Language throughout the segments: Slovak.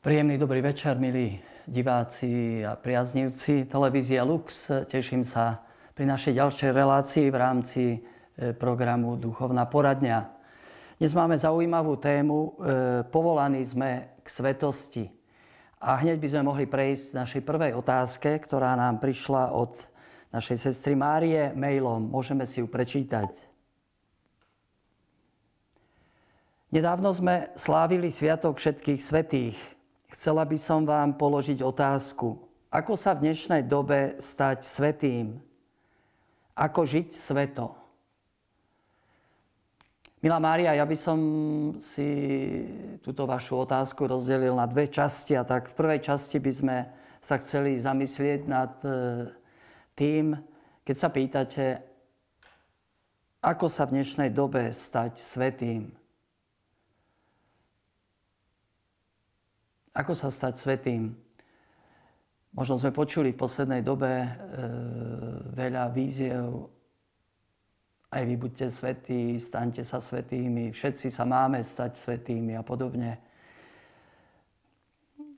Príjemný dobrý večer, milí diváci a priaznivci televízie Lux. Teším sa pri našej ďalšej relácii v rámci e, programu Duchovná poradňa. Dnes máme zaujímavú tému. E, povolaní sme k svetosti. A hneď by sme mohli prejsť našej prvej otázke, ktorá nám prišla od našej sestry Márie mailom. Môžeme si ju prečítať. Nedávno sme slávili Sviatok všetkých svetých. Chcela by som vám položiť otázku. Ako sa v dnešnej dobe stať svetým? Ako žiť sveto? Milá Mária, ja by som si túto vašu otázku rozdelil na dve časti. A tak v prvej časti by sme sa chceli zamyslieť nad e, tým, keď sa pýtate, ako sa v dnešnej dobe stať svetým. Ako sa stať svetým? Možno sme počuli v poslednej dobe e, veľa víziev. Aj vy buďte svetí, staňte sa svetými, všetci sa máme stať svetými a podobne.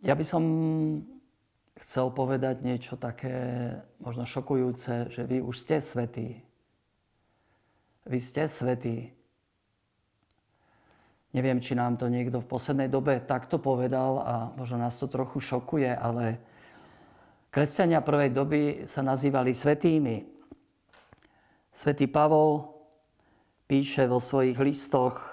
Ja by som chcel povedať niečo také možno šokujúce, že vy už ste svetí. Vy ste svetí. Neviem, či nám to niekto v poslednej dobe takto povedal a možno nás to trochu šokuje, ale kresťania prvej doby sa nazývali svetými. Svetý Pavol píše vo svojich listoch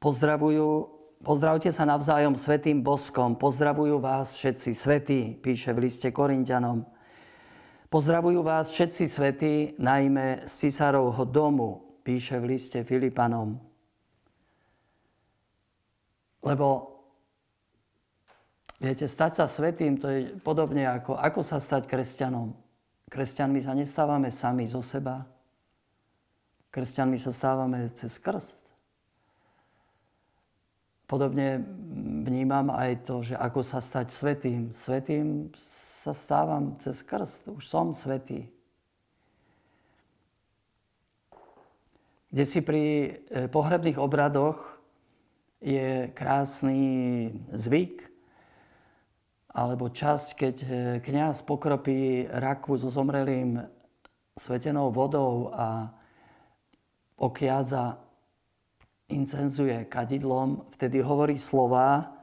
pozdravujú, pozdravte sa navzájom svetým boskom, pozdravujú vás všetci svetí, píše v liste Korintianom. Pozdravujú vás všetci svetí, najmä z cisárovho domu, píše v liste Filipanom. Lebo viete, stať sa svetým, to je podobne ako, ako sa stať kresťanom. Kresťanmi sa nestávame sami zo seba. Kresťanmi sa stávame cez krst. Podobne vnímam aj to, že ako sa stať svetým. Svetým sa stávam cez krst. Už som svetý. kde si pri e, pohrebných obradoch je krásny zvyk, alebo časť, keď e, kňaz pokropí rakvu so zomrelým svetenou vodou a okiaza incenzuje kadidlom, vtedy hovorí slova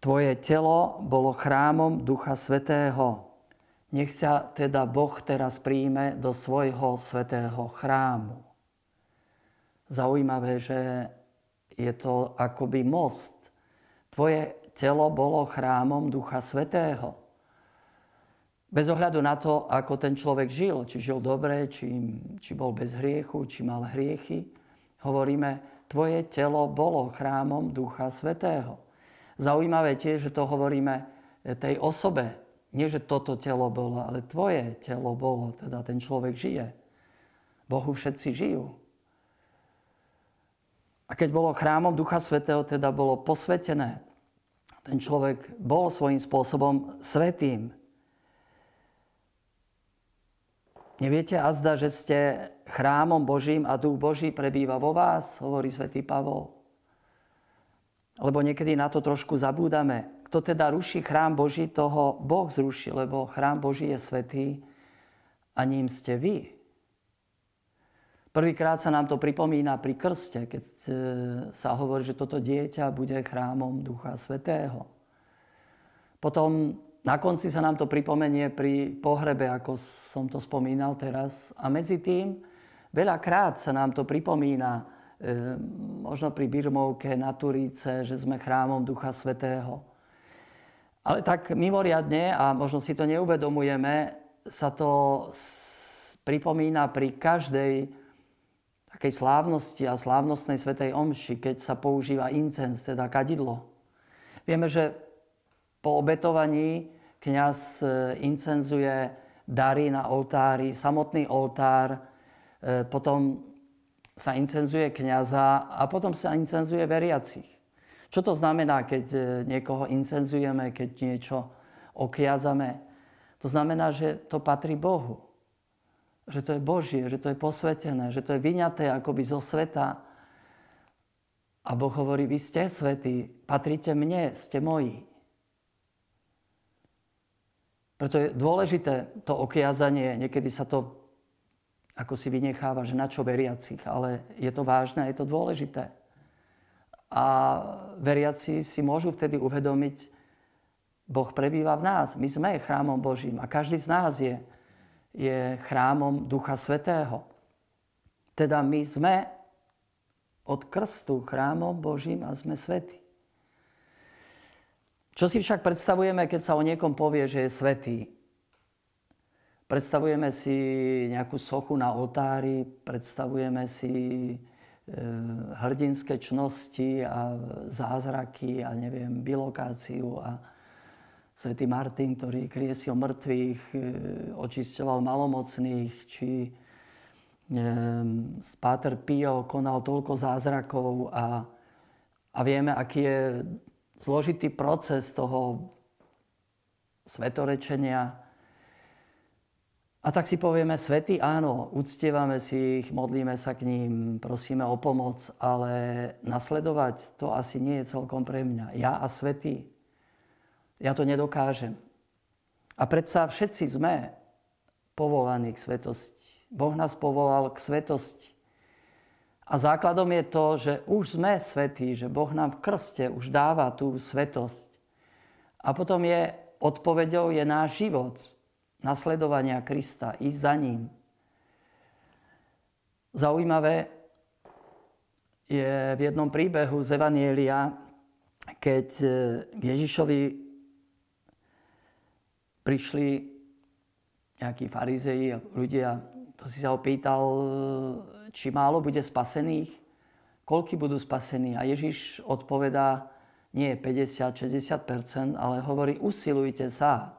Tvoje telo bolo chrámom Ducha Svetého, nech sa teda Boh teraz príjme do svojho svetého chrámu. Zaujímavé, že je to akoby most. Tvoje telo bolo chrámom Ducha Svetého. Bez ohľadu na to, ako ten človek žil, či žil dobre, či, či bol bez hriechu, či mal hriechy, hovoríme, tvoje telo bolo chrámom Ducha Svetého. Zaujímavé tiež, že to hovoríme tej osobe, nie, že toto telo bolo, ale tvoje telo bolo, teda ten človek žije. Bohu všetci žijú. A keď bolo chrámom Ducha Svetého, teda bolo posvetené, ten človek bol svojím spôsobom svetým. Neviete azda, že ste chrámom Božím a Duch Boží prebýva vo vás, hovorí svätý Pavol. Lebo niekedy na to trošku zabúdame kto teda ruší chrám Boží, toho Boh zruší, lebo chrám Boží je svetý a ním ste vy. Prvýkrát sa nám to pripomína pri krste, keď e, sa hovorí, že toto dieťa bude chrámom Ducha Svetého. Potom na konci sa nám to pripomenie pri pohrebe, ako som to spomínal teraz. A medzi tým veľakrát sa nám to pripomína, e, možno pri Birmovke, na Turíce, že sme chrámom Ducha Svetého. Ale tak mimoriadne, a možno si to neuvedomujeme, sa to pripomína pri každej takej slávnosti a slávnostnej svetej omši, keď sa používa incens, teda kadidlo. Vieme, že po obetovaní kňaz e, incenzuje dary na oltári, samotný oltár, e, potom sa incenzuje kňaza a potom sa incenzuje veriacich. Čo to znamená, keď e, niekoho incenzujeme, keď niečo okiazame? To znamená, že to patrí Bohu. Že to je Božie, že to je posvetené, že to je vyňaté akoby zo sveta. A A Boh hovorí, vy ste svetí, patríte mne, ste moji. Preto je dôležité to okiazanie, niekedy sa to ako si vynecháva, že na čo veriacich, ale je to vážne, je to dôležité. A veriaci si môžu vtedy uvedomiť, Boh prebýva v nás, my sme chrámom Božím a každý z nás je, je chrámom Ducha Svetého. Teda my sme od krstu chrámom Božím a sme svetí. Čo si však predstavujeme, keď sa o niekom povie, že je svetý? Predstavujeme si nejakú sochu na oltári, predstavujeme si e, hrdinské čnosti a zázraky a neviem, bilokáciu a svätý Martin, ktorý kriesil mŕtvych, e, očisťoval malomocných, či Páter Pio konal toľko zázrakov a, a vieme, aký je zložitý proces toho svetorečenia. A tak si povieme, svety áno, uctievame si ich, modlíme sa k ním, prosíme o pomoc, ale nasledovať to asi nie je celkom pre mňa. Ja a svety, ja to nedokážem. A predsa všetci sme povolaní k svetosti. Boh nás povolal k svetosti. A základom je to, že už sme svetí, že Boh nám v krste už dáva tú svetosť. A potom je odpovedou je náš život, nasledovania Krista, ísť za ním. Zaujímavé je v jednom príbehu z Evanielia, keď e, k Ježišovi prišli nejakí farizei a ľudia, to si sa opýtal, či málo bude spasených, koľky budú spasení. A Ježiš odpovedá, nie 50-60%, ale hovorí, usilujte sa,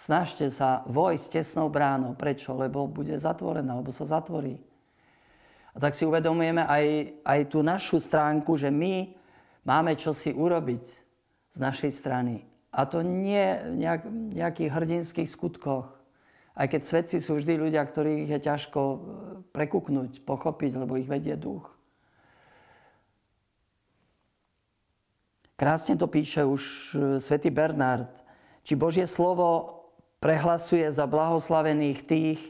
snažte sa vojsť tesnou bránou. Prečo? Lebo bude zatvorená, lebo sa zatvorí. A tak si uvedomujeme aj, aj tú našu stránku, že my máme čo si urobiť z našej strany. A to nie v nejak, nejakých hrdinských skutkoch, aj keď svedci sú vždy ľudia, ktorých je ťažko e, prekuknúť, pochopiť, lebo ich vedie duch. Krásne to píše už e, svätý Bernard. Či Božie slovo prehlasuje za blahoslavených tých,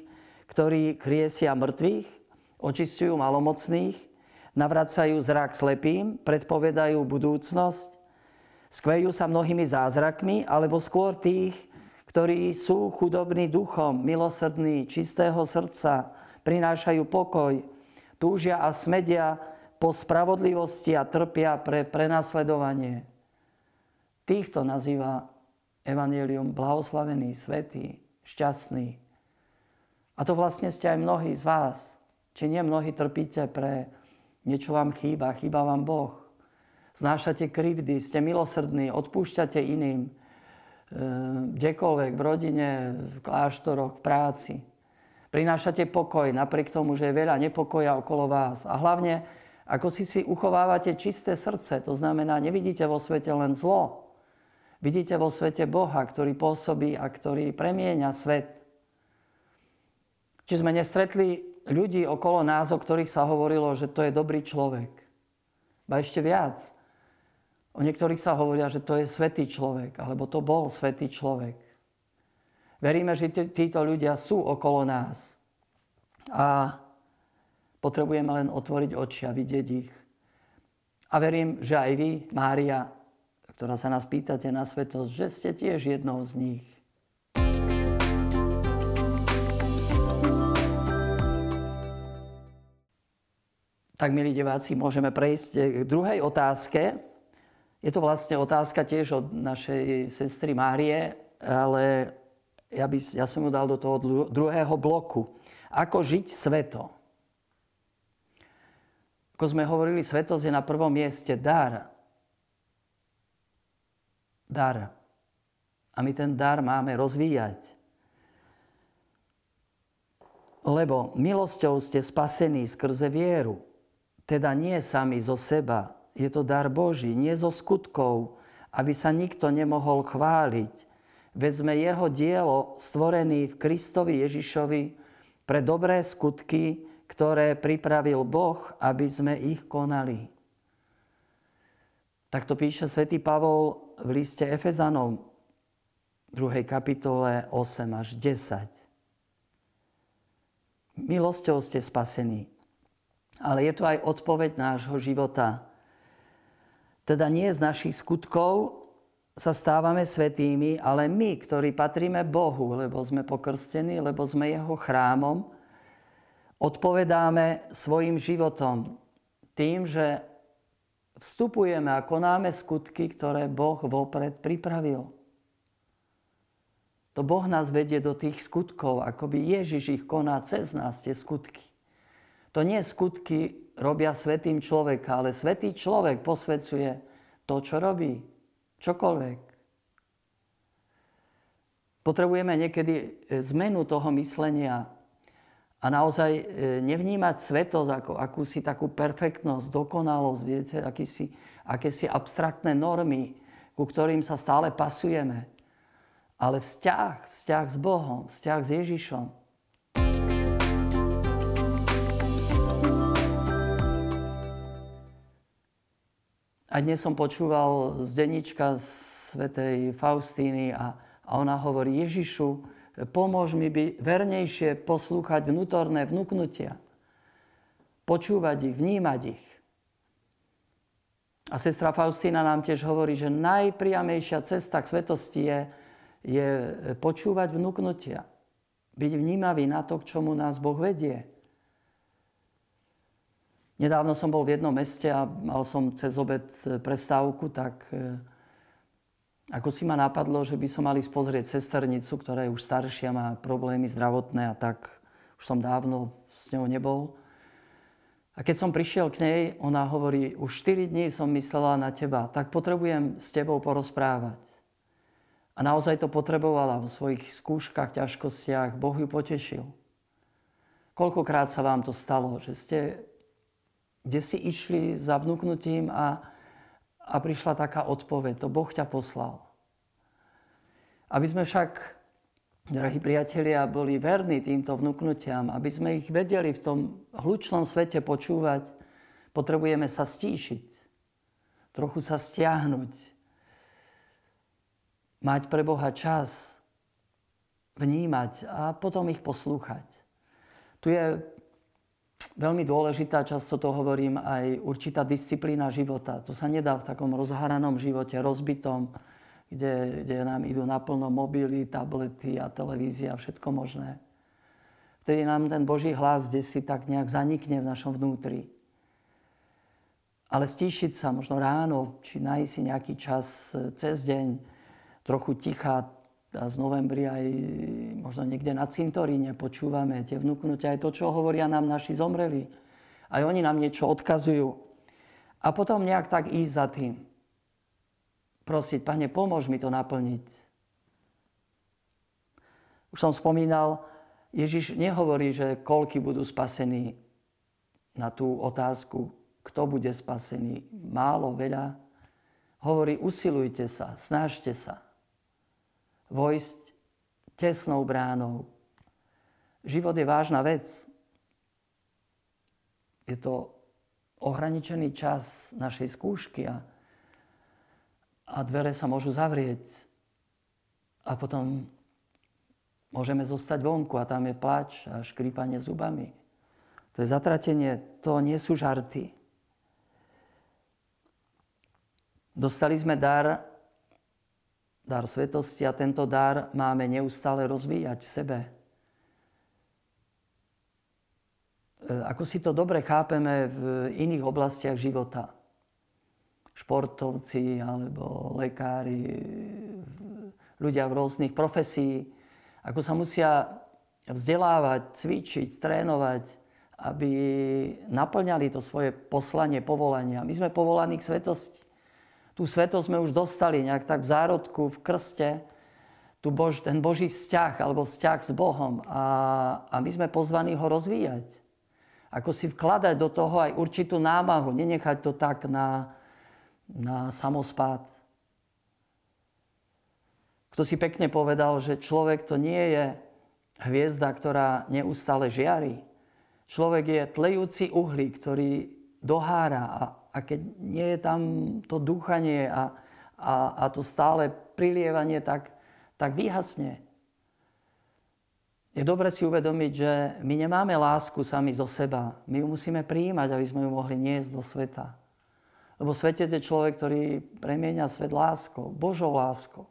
ktorí kriesia mŕtvych, očistujú malomocných, navracajú zrak slepým, predpovedajú budúcnosť, skvejú sa mnohými zázrakmi, alebo skôr tých, ktorí sú chudobní duchom, milosrdní, čistého srdca, prinášajú pokoj, túžia a smedia po spravodlivosti a trpia pre prenasledovanie. Týchto nazýva Evangelium blahoslavený, svetý, šťastný. A to vlastne ste aj mnohí z vás. Či nie mnohí trpíte pre niečo vám chýba, chýba vám Boh. Znášate krivdy, ste milosrdní, odpúšťate iným, Ehm, kdekoľvek, v rodine, v kláštoroch, v práci. Prinášate pokoj napriek tomu, že je veľa nepokoja okolo vás. A hlavne, ako si si uchovávate čisté srdce, to znamená, nevidíte vo svete len zlo. Vidíte vo svete Boha, ktorý pôsobí a ktorý premieňa svet. Či sme nestretli ľudí okolo nás, o ktorých sa hovorilo, že to je dobrý človek. Ba ešte viac – O niektorých sa hovoria, že to je svetý človek, alebo to bol svetý človek. Veríme, že títo ľudia sú okolo nás. A potrebujeme len otvoriť oči a vidieť ich. A verím, že aj vy, Mária, ktorá sa nás pýtate na svetosť, že ste tiež jednou z nich. Tak, milí diváci, môžeme prejsť k druhej otázke, je to vlastne otázka tiež od našej sestry Márie, ale ja, by, ja som ju dal do toho druhého bloku. Ako žiť sveto? Ako sme hovorili, svetosť je na prvom mieste dar. Dar. A my ten dar máme rozvíjať. Lebo milosťou ste spasení skrze vieru. Teda nie sami zo seba, je to dar Boží, nie zo skutkov, aby sa nikto nemohol chváliť. Veď sme jeho dielo stvorený v Kristovi Ježišovi pre dobré skutky, ktoré pripravil Boh, aby sme ich konali. Tak to píše svätý Pavol v liste Efezanom, 2. kapitole 8 až 10. Milosťou ste spasení. Ale je to aj odpoveď nášho života. Teda nie z našich skutkov sa stávame svetými, ale my, ktorí patríme Bohu, lebo sme pokrstení, lebo sme Jeho chrámom, odpovedáme svojim životom tým, že vstupujeme a konáme skutky, ktoré Boh vopred pripravil. To Boh nás vedie do tých skutkov, akoby Ježiš ich koná cez nás, tie skutky. To nie skutky robia svetým človeka, ale svetý človek posvedcuje to, čo robí. Čokoľvek. Potrebujeme niekedy zmenu toho myslenia a naozaj e, nevnímať svetosť ako akúsi takú perfektnosť, dokonalosť, viete, akýsi, akési abstraktné normy, ku ktorým sa stále pasujeme. Ale vzťah, vzťah s Bohom, vzťah s Ježišom. A dnes som počúval z dennička svätej Faustíny a, a ona hovorí, Ježišu, pomôž mi by vernejšie poslúchať vnútorné vnúknutia. Počúvať ich, vnímať ich. A sestra Faustína nám tiež hovorí, že najpriamejšia cesta k svetosti je, je počúvať vnúknutia. Byť vnímavý na to, k čomu nás Boh vedie. Nedávno som bol v jednom meste a mal som cez obed prestávku, tak ako si ma napadlo, že by som mali spozrieť sesternicu, ktorá je už staršia, má problémy zdravotné a tak už som dávno s ňou nebol. A keď som prišiel k nej, ona hovorí, už 4 dní som myslela na teba, tak potrebujem s tebou porozprávať. A naozaj to potrebovala vo svojich skúškach, ťažkostiach. Boh ju potešil. Koľkokrát sa vám to stalo, že ste kde si išli za vnúknutím a a prišla taká odpoveď, to Boh ťa poslal. Aby sme však, drahí priatelia, boli verní týmto vnúknutiam, aby sme ich vedeli v tom hlučnom svete počúvať, potrebujeme sa stíšiť, trochu sa stiahnuť, mať pre Boha čas, vnímať a potom ich poslúchať. Tu je veľmi dôležitá, často to hovorím, aj určitá disciplína života. To sa nedá v takom rozharanom živote, rozbitom, kde, kde nám idú naplno mobily, tablety a televízia všetko možné. Vtedy nám ten Boží hlas si tak nejak zanikne v našom vnútri. Ale stíšiť sa možno ráno, či nájsť si nejaký čas cez deň, trochu ticha, a v novembri aj možno niekde na cintoríne počúvame tie vnúknutia, aj to, čo hovoria nám naši zomreli. Aj oni nám niečo odkazujú. A potom nejak tak ísť za tým. Prosiť, Pane, pomôž mi to naplniť. Už som spomínal, Ježiš nehovorí, že koľky budú spasení na tú otázku, kto bude spasený. Málo, veľa. Hovorí, usilujte sa, snažte sa vojsť tesnou bránou. Život je vážna vec. Je to ohraničený čas našej skúšky a, a dvere sa môžu zavrieť. A potom môžeme zostať vonku a tam je plač a škrípanie zubami. To je zatratenie, to nie sú žarty. Dostali sme dar dar svetosti a tento dar máme neustále rozvíjať v sebe. E, ako si to dobre chápeme v iných oblastiach života. Športovci alebo lekári, ľudia v rôznych profesí, ako sa musia vzdelávať, cvičiť, trénovať, aby naplňali to svoje poslanie, povolania. My sme povolaní k svetosti tú svetosť sme už dostali nejak tak v zárodku, v krste, tu Bož, ten Boží vzťah alebo vzťah s Bohom a, a my sme pozvaní ho rozvíjať. Ako si vkladať do toho aj určitú námahu, nenechať to tak na, na samospád. Kto si pekne povedal, že človek to nie je hviezda, ktorá neustále žiari. Človek je tlejúci uhlík, ktorý dohára a, a keď nie je tam to dúchanie a, a, a to stále prilievanie, tak, tak vyhasne. Je dobre si uvedomiť, že my nemáme lásku sami zo seba. My ju musíme prijímať, aby sme ju mohli niesť do sveta. Lebo svetec je človek, ktorý premieňa svet láskou, Božou láskou.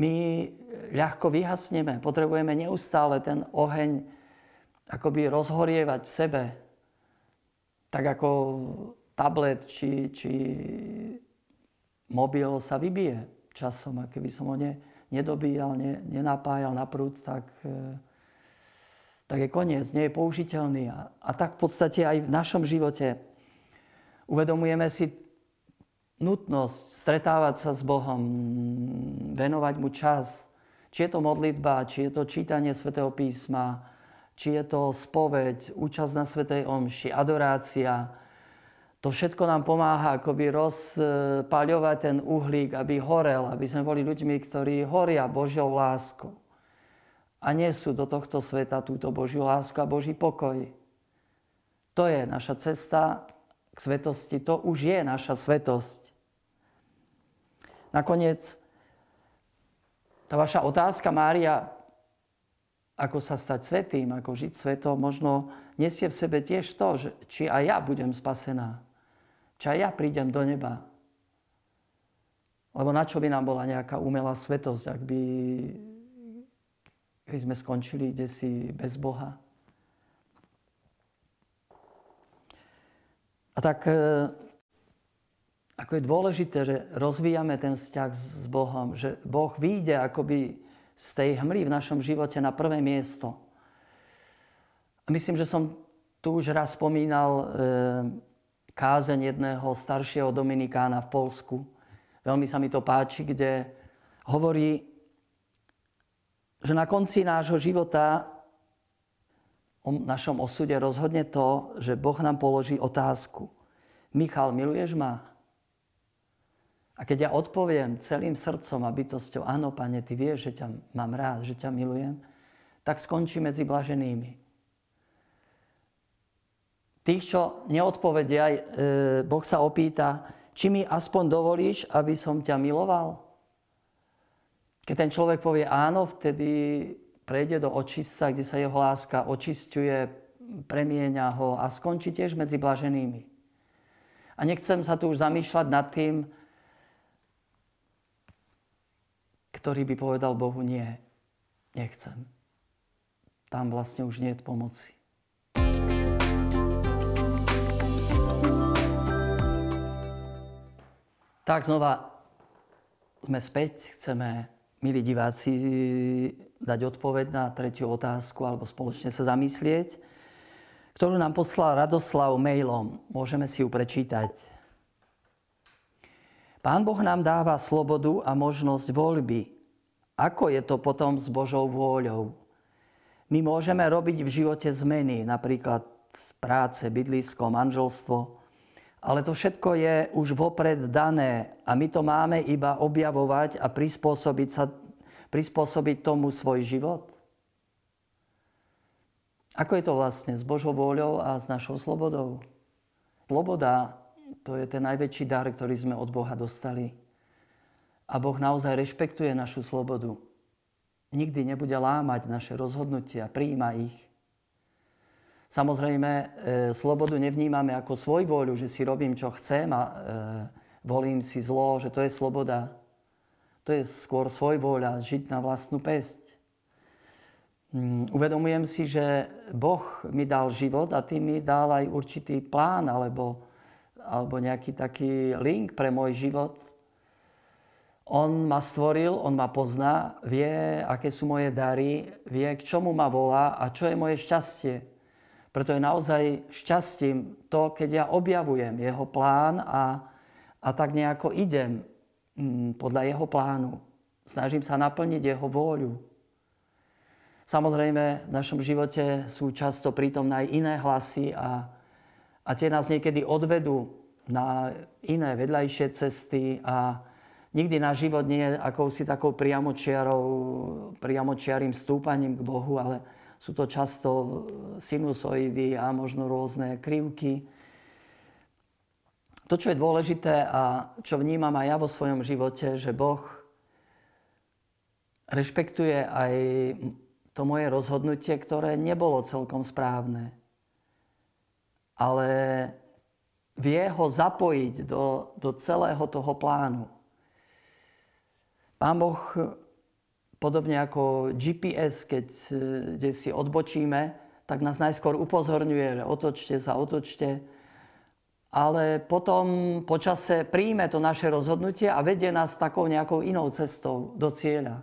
My ľahko vyhasneme, potrebujeme neustále ten oheň akoby rozhorievať v sebe. Tak ako tablet či, či mobil sa vybije časom a keby som ho ne, nedobíjal, ne, nenapájal na prúd, tak, e, tak je koniec, nie je použiteľný. A, a tak v podstate aj v našom živote uvedomujeme si nutnosť stretávať sa s Bohom, venovať mu čas. Či je to modlitba, či je to čítanie svätého písma, či je to spoveď, účasť na svätej omši, adorácia, to všetko nám pomáha akoby rozpaľovať ten uhlík, aby horel, aby sme boli ľuďmi, ktorí horia Božou láskou. A nesú do tohto sveta túto Božiu lásku a Boží pokoj. To je naša cesta k svetosti, to už je naša svetosť. Nakoniec, tá vaša otázka, Mária, ako sa stať svetým, ako žiť sveto, možno nesie v sebe tiež to, že či aj ja budem spasená. Či aj ja prídem do neba. Lebo na čo by nám bola nejaká umelá svetosť, ak by, by sme skončili kde si bez Boha. A tak e, ako je dôležité, že rozvíjame ten vzťah s Bohom, že Boh vyjde akoby z tej hmly v našom živote na prvé miesto. Myslím, že som tu už raz spomínal e, kázeň jedného staršieho Dominikána v Polsku. Veľmi sa mi to páči, kde hovorí, že na konci nášho života o našom osude rozhodne to, že Boh nám položí otázku. Michal, miluješ ma? A keď ja odpoviem celým srdcom a bytosťou, áno, pane, ty vieš, že ťa mám rád, že ťa milujem, tak skončí medzi blaženými. Tých, čo neodpovedia, e, Boh sa opýta, či mi aspoň dovolíš, aby som ťa miloval? Keď ten človek povie áno, vtedy prejde do očistca, kde sa jeho láska očistuje, premieňa ho a skončí tiež medzi blaženými. A nechcem sa tu už zamýšľať nad tým, ktorý by povedal Bohu nie, nechcem. Tam vlastne už nie je pomoci. Tak znova sme späť, chceme, milí diváci, dať odpoveď na tretiu otázku alebo spoločne sa zamyslieť, ktorú nám poslal Radoslav mailom. Môžeme si ju prečítať. Pán Boh nám dáva slobodu a možnosť voľby. Ako je to potom s Božou vôľou? My môžeme robiť v živote zmeny, napríklad práce, bydlisko, manželstvo, ale to všetko je už vopred dané a my to máme iba objavovať a prispôsobiť, sa, prispôsobiť tomu svoj život. Ako je to vlastne s Božou vôľou a s našou slobodou? Sloboda to je ten najväčší dar, ktorý sme od Boha dostali. A Boh naozaj rešpektuje našu slobodu. Nikdy nebude lámať naše rozhodnutia, prijíma ich. Samozrejme, e, slobodu nevnímame ako svoj voľu, že si robím, čo chcem a e, volím si zlo, že to je sloboda. To je skôr svoj voľa, žiť na vlastnú pesť. Mm, uvedomujem si, že Boh mi dal život a tým mi dal aj určitý plán alebo, alebo nejaký taký link pre môj život. On ma stvoril, on ma pozná, vie, aké sú moje dary, vie, k čomu ma volá a čo je moje šťastie. Preto je naozaj šťastím to, keď ja objavujem jeho plán a, a tak nejako idem mm, podľa jeho plánu. Snažím sa naplniť jeho vôľu. Samozrejme, v našom živote sú často prítomné aj iné hlasy a, a tie nás niekedy odvedú na iné vedľajšie cesty a nikdy náš život nie je akousi takou priamočiarou, priamočiarým stúpaním k Bohu, ale sú to často sinusoidy a možno rôzne krivky. to, čo je dôležité a čo vnímam aj ja vo svojom živote, že Boh rešpektuje aj to moje rozhodnutie, ktoré nebolo celkom správne. Ale vie ho zapojiť do, do celého toho plánu. Pán Boh, podobne ako GPS, keď kde si odbočíme, tak nás najskôr upozorňuje, že otočte sa, otočte ale potom počase príjme to naše rozhodnutie a vedie nás takou nejakou inou cestou do cieľa.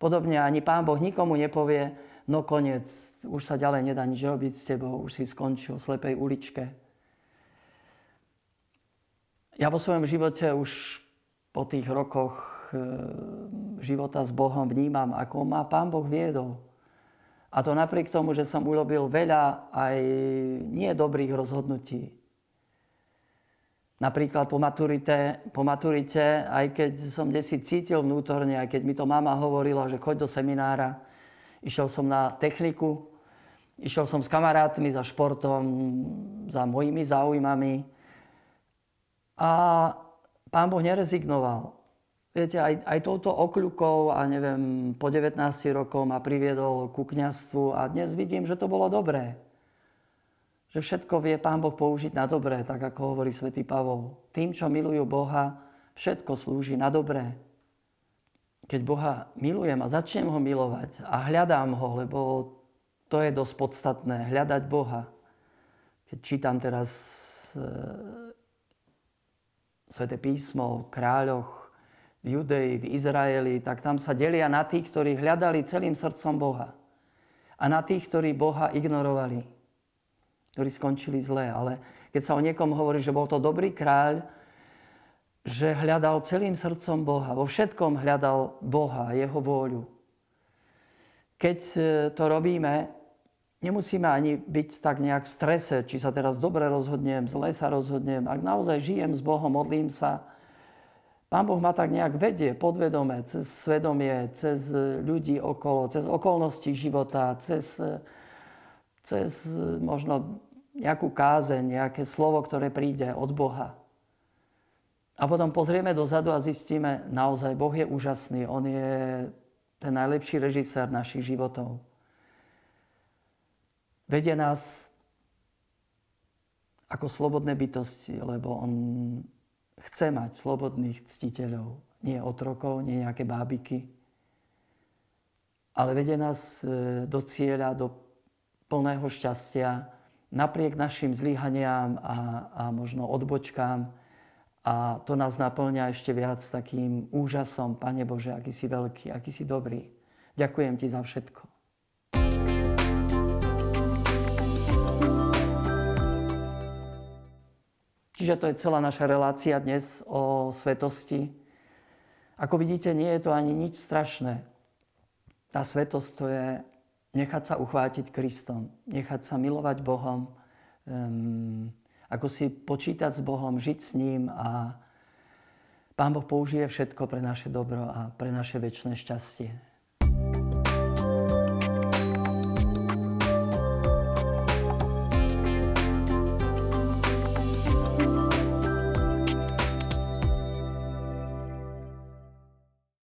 Podobne ani Pán Boh nikomu nepovie, no koniec, už sa ďalej nedá nič robiť s tebou, už si skončil v slepej uličke. Ja vo svojom živote už po tých rokoch e, života s Bohom vnímam, ako ma Pán Boh viedol. A to napriek tomu, že som urobil veľa aj nie dobrých rozhodnutí. Napríklad po maturite, po maturite, aj keď som desi cítil vnútorne, aj keď mi to mama hovorila, že choď do seminára, išiel som na techniku, išiel som s kamarátmi za športom, za mojimi záujmami. A pán Boh nerezignoval. Viete, aj, aj touto okľukou a neviem, po 19 rokov ma priviedol ku kniazstvu a dnes vidím, že to bolo dobré že všetko vie Pán Boh použiť na dobré, tak ako hovorí svätý Pavol. Tým, čo milujú Boha, všetko slúži na dobré. Keď Boha milujem a začnem ho milovať a hľadám ho, lebo to je dosť podstatné, hľadať Boha. Keď čítam teraz e, Sveté písmo o kráľoch v Judei, v Izraeli, tak tam sa delia na tých, ktorí hľadali celým srdcom Boha a na tých, ktorí Boha ignorovali ktorí skončili zle. Ale keď sa o niekom hovorí, že bol to dobrý kráľ, že hľadal celým srdcom Boha, vo všetkom hľadal Boha, Jeho vôľu. Keď e, to robíme, nemusíme ani byť tak nejak v strese, či sa teraz dobre rozhodnem, zle sa rozhodnem. Ak naozaj žijem s Bohom, modlím sa, Pán Boh ma tak nejak vedie podvedome, cez svedomie, cez ľudí okolo, cez okolnosti života, cez, e, cez e, možno nejakú kázeň, nejaké slovo, ktoré príde od Boha. A potom pozrieme dozadu a zistíme, naozaj Boh je úžasný. On je ten najlepší režisér našich životov. Vedie nás ako slobodné bytosti, lebo On chce mať slobodných ctiteľov. Nie otrokov, nie nejaké bábiky. Ale vedie nás e, do cieľa, do plného šťastia, napriek našim zlyhaniam a, a možno odbočkám. A to nás naplňa ešte viac takým úžasom. Pane Bože, aký si veľký, aký si dobrý. Ďakujem Ti za všetko. Čiže to je celá naša relácia dnes o svetosti. Ako vidíte, nie je to ani nič strašné. Tá svetosť to je nechať sa uchvátiť Kristom, nechať sa milovať Bohom, um, ako si počítať s Bohom, žiť s ním a Pán Boh použije všetko pre naše dobro a pre naše väčšie šťastie.